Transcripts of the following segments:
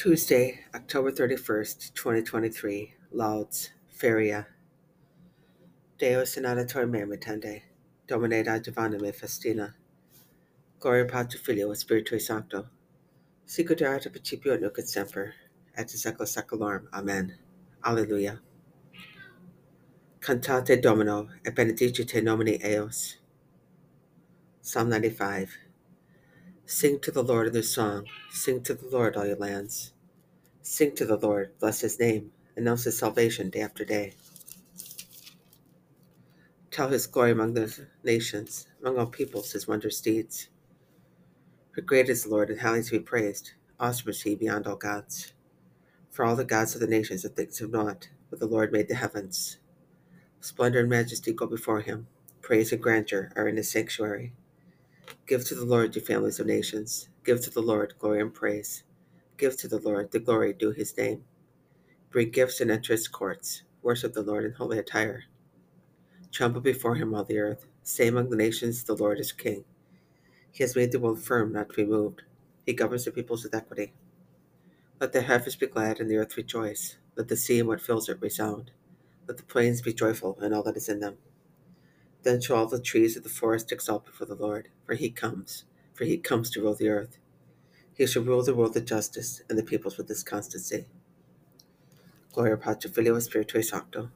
Tuesday, October 31st, 2023, Lauds, Feria, Deus in auditore me mitende, Domine me festina, Gloria Patri Filio Spiritui Sancto, sicut principio et nunc et semper, et in saecula saeculorum. Amen. Alleluia. Cantate Domino, et benedicite nomine eos. Psalm 95. Sing to the Lord a new song. Sing to the Lord, all your lands. Sing to the Lord, bless his name, announce his salvation day after day. Tell his glory among the nations, among all peoples, his wondrous deeds. For great is the Lord, and highly to be praised. Awesome is he beyond all gods. For all the gods of the nations are things of naught, but the Lord made the heavens. Splendor and majesty go before him. Praise and grandeur are in his sanctuary. Give to the Lord, you families of nations. Give to the Lord glory and praise. Give to the Lord the glory due his name. Bring gifts and enter his courts. Worship the Lord in holy attire. Tremble before him, all the earth. Say among the nations, the Lord is king. He has made the world firm, not to be moved. He governs the peoples with equity. Let the heavens be glad and the earth rejoice. Let the sea and what fills it resound. Let the plains be joyful and all that is in them. Then shall all the trees of the forest exalt before the Lord, for he comes, for he comes to rule the earth. He shall rule the world with justice, and the peoples with his constancy. Gloria Patri Filio Spiritui Sancto,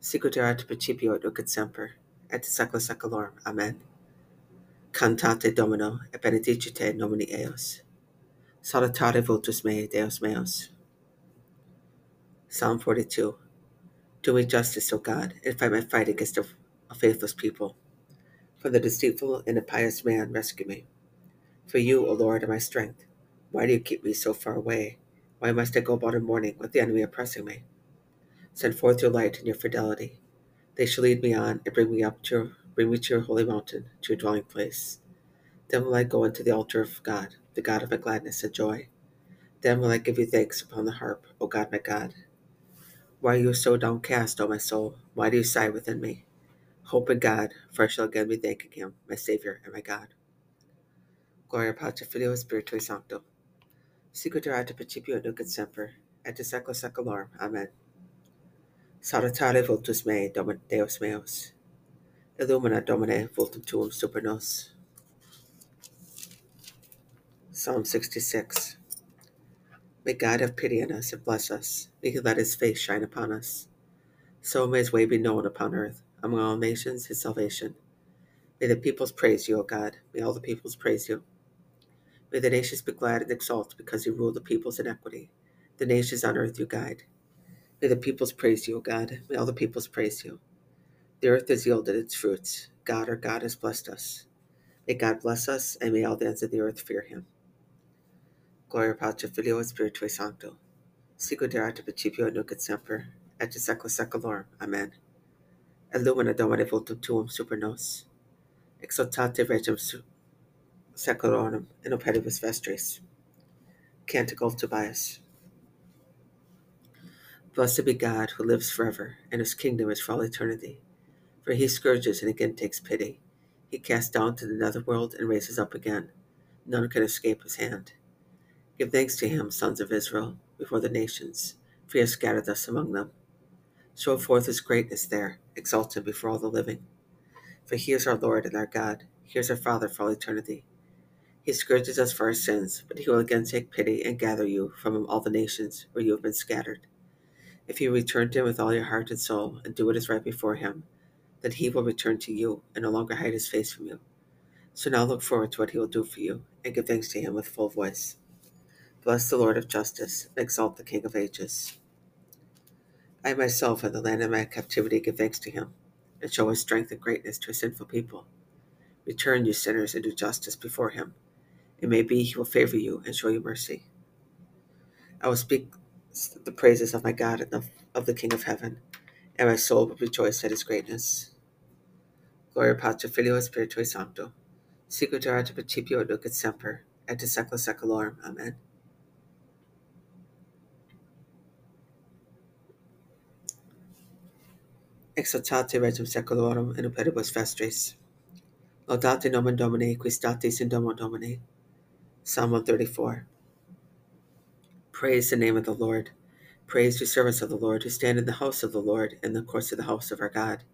sicut erat principio et nunc et semper, et in saecula. Amen. Cantate Domino, et benedicite nomine eos. Salutare vultus mei, Deus meus. Psalm 42. Do me justice, O God, and fight my fight against a, a faithless people. For the deceitful and impious man, rescue me. For you, O Lord, are my strength. Why do you keep me so far away? Why must I go about in mourning with the enemy oppressing me? Send forth your light and your fidelity. They shall lead me on and bring me up to bring me to your holy mountain, to your dwelling place. Then will I go into the altar of God, the God of my gladness and joy. Then will I give you thanks upon the harp, O God my God. Why are you so downcast, O my soul? Why do you sigh within me? Hope in God, for I shall again be thanking him, my Savior and my God. Gloria Patri Filio Spiritui Sancto. Sicut erat in principio nunc et semper, et in saecula saeculorum. Amen. Salutare vultus mei, Domin Deus meus. Illumina Domine vultum tuum super nos. Psalm 66. May God have pity on us and bless us. May he let his face shine upon us. So may his way be known upon earth, among all nations, his salvation. May the peoples praise you, O God. May all the peoples praise you. May the nations be glad and exult because you rule the peoples in equity. The nations on earth you guide. May the peoples praise you, O God. May all the peoples praise you. The earth has yielded its fruits. God, our God, has blessed us. May God bless us, and may all the ends of the earth fear him. Gloria Patri Filio et Spiritui Sancto. Sicut erat in principio nunc et semper, et in saecula saeculorum. Amen. Illumina Domine vultum tuum Supernos. Exultate regem saeculorum in operibus vestris. Canticle of Tobias. Blessed be God who lives forever, and whose kingdom is for all eternity. For he scourges and again takes pity. He casts down to the netherworld and raises up again. None can escape his hand. Give thanks to him, sons of Israel, before the nations, for he has scattered us among them. Show forth his greatness there, exalt him before all the living. For he is our Lord and our God, he is our Father for all eternity. He scourges us for our sins, but he will again take pity and gather you from all the nations where you have been scattered. If you return to him with all your heart and soul, and do what is right before him, then he will return to you and no longer hide his face from you. So now look forward to what he will do for you, and give thanks to him with full voice. Bless the Lord of justice, and exalt the King of ages. I myself in the land of my captivity give thanks to him, and show his strength and greatness to a sinful people. Return, you sinners, and do justice before him. It may be he will favor you and show you mercy. I will speak the praises of my God and of, the King of heaven, and my soul will rejoice at his greatness. Gloria Patri Filio Spiritui Sancto. Sicut erat in principio et nunc et semper, et in saecula saeculorum. Amen. Exultate regem saeculorum in operibus vestris. Laudate nomen Domini, qui statis in domo Domini. Psalm 134. Praise the name of the Lord. Praise the servants of the Lord, who stand in the house of the Lord, in the courts of the house of our God.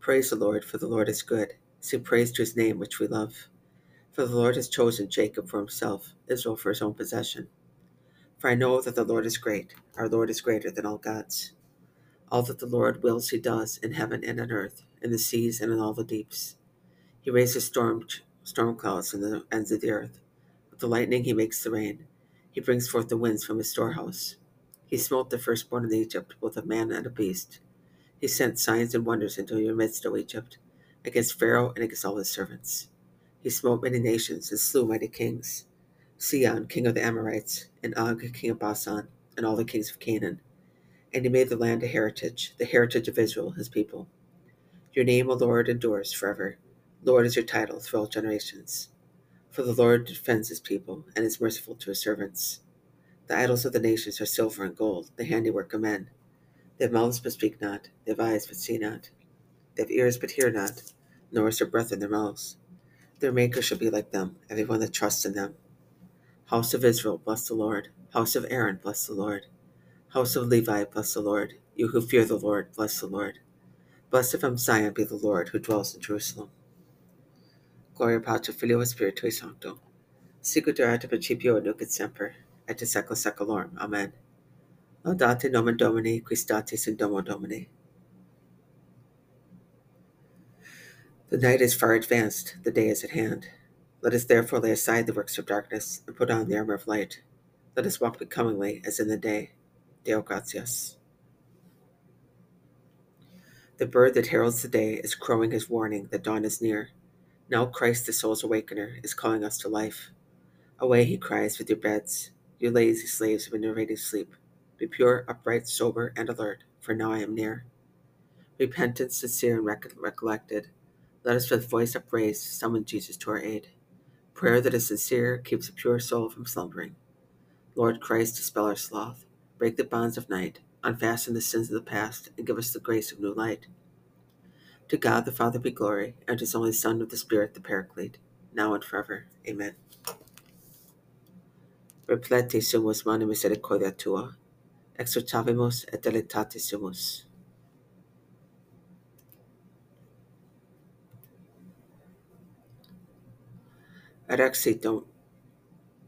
Praise the Lord, for the Lord is good. Sing praise to his name, which we love. For the Lord has chosen Jacob for himself, Israel for his own possession. For I know that the Lord is great, our Lord is greater than all gods. All that the Lord wills he does in heaven and on earth, in the seas and in all the deeps. He raises storm, storm clouds in the ends of the earth. With the lightning he makes the rain. He brings forth the winds from his storehouse. He smote the firstborn in Egypt, both of man and of beast. He sent signs and wonders into your midst, O Egypt, against Pharaoh and against all his servants. He smote many nations and slew mighty kings. Sihon, king of the Amorites, and Og, king of Bashan, and all the kings of Canaan. And he made the land a heritage, the heritage of Israel, his people. Your name, O Lord, endures forever. Lord is your title through all generations. For the Lord defends his people and is merciful to his servants. The idols of the nations are silver and gold, the handiwork of men. They have mouths but speak not, they have eyes but see not. They have ears but hear not, nor is there breath in their mouths. Their maker shall be like them, everyone that trusts in them. House of Israel, bless the Lord. House of Aaron, bless the Lord. House of Levi, bless the Lord. You who fear the Lord, bless the Lord. Blessed from Zion be the Lord who dwells in Jerusalem. Gloria Patri Filio Spiritui Sancto. Sicut erat principio et nunc et semper, et in secula seculorum. Amen. Laudate nomen Domini, qui in domo Domini. The night is far advanced, the day is at hand. Let us therefore lay aside the works of darkness and put on the armor of light. Let us walk becomingly as in the day. Deo gratias. The bird that heralds the day is crowing his warning that dawn is near. Now Christ, the soul's awakener, is calling us to life. Away, he cries, with your beds, you lazy slaves of enervating sleep. Be pure, upright, sober, and alert, for now I am near. Repentance, sincere and recollected, let us with voice upraised summon Jesus to our aid. Prayer that is sincere keeps a pure soul from slumbering. Lord Christ, dispel our sloth, break the bonds of night, unfasten the sins of the past, and give us the grace of new light. To God the Father be glory, and to his only Son with the Spirit, the Paraclete, now and forever. Amen. Replete sumus mani misericordia tua, exhortavimus et delectatisimus. Adexit, dom,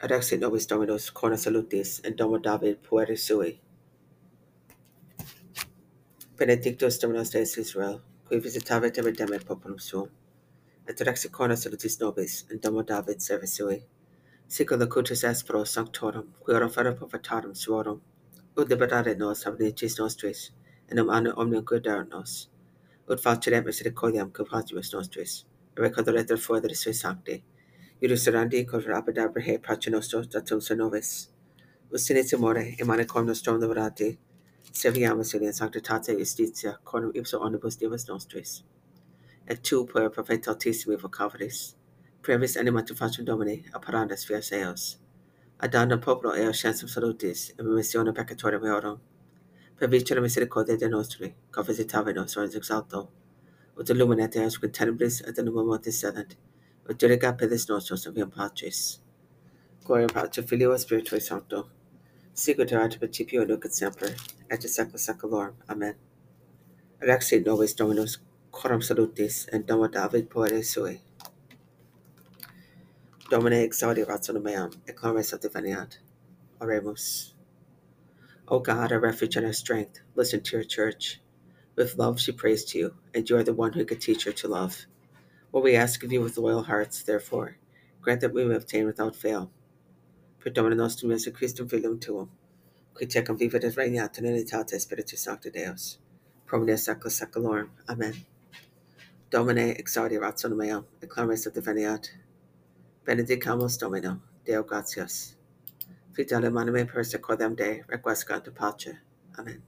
adexit nobis Dominus corna salutis, and domo David pueri sui. Benedictus Dominus Deus Israel, qui visitavit et redemit populum suum, et adexit corna salutis nobis, and domo David servi sui. Sicut locutus aspero sanctorum, qui ora fere profetarum suorum, ut liberare nos habnicis nostris, et um anno omnium cuidare nos, ut faceret misericordiam culpatibus nostris, et recordaret foedere sui sancti, Iurus erandi cor rapida he pace nostro datum se novis. Ustinit amore, emane cor nostrum liberati, serviamus in sanctitate justitia, cornum ipso omnibus divus nostris. Et tu, per profeta altissimi vocavoris, brevis animatum facem Domini, apparandas fias eos. Adanda popolo eos chensum salutis, et missione peccatoria meorum. Per vicere misericordia de nostri, co visitave nos oris exalto, ut illuminate eos quid tenebris et anuma mortis sedent, diriga pedis nostros aviam pacis. Gloria Patri Filio Spiritui Sancto, sicut erat principio nunc et semper, et in secula seculorum. Amen. Rexit nobis Dominus, coram salutis, and domo David poere sui. Domine exaudi rationum meam, et clames adveniat. Oremus. O God, our refuge and our strength, listen to your church. With love she prays to you, and you are the one who can teach her to love. What we ask of you with loyal hearts, therefore, grant that we may obtain without fail. Per Domine nostrum Jesu Christum Filium Tuum, qui tecum vivit et regnat in unitate Spiritus Sancti Deus, pro omnia secula seculorum. Amen. Domine exaudi rationum meam, et clames adveniat. Benedicamus Domino, Deo gratias. Fidele manime persecordem Dei, requiescat in pace. Amen.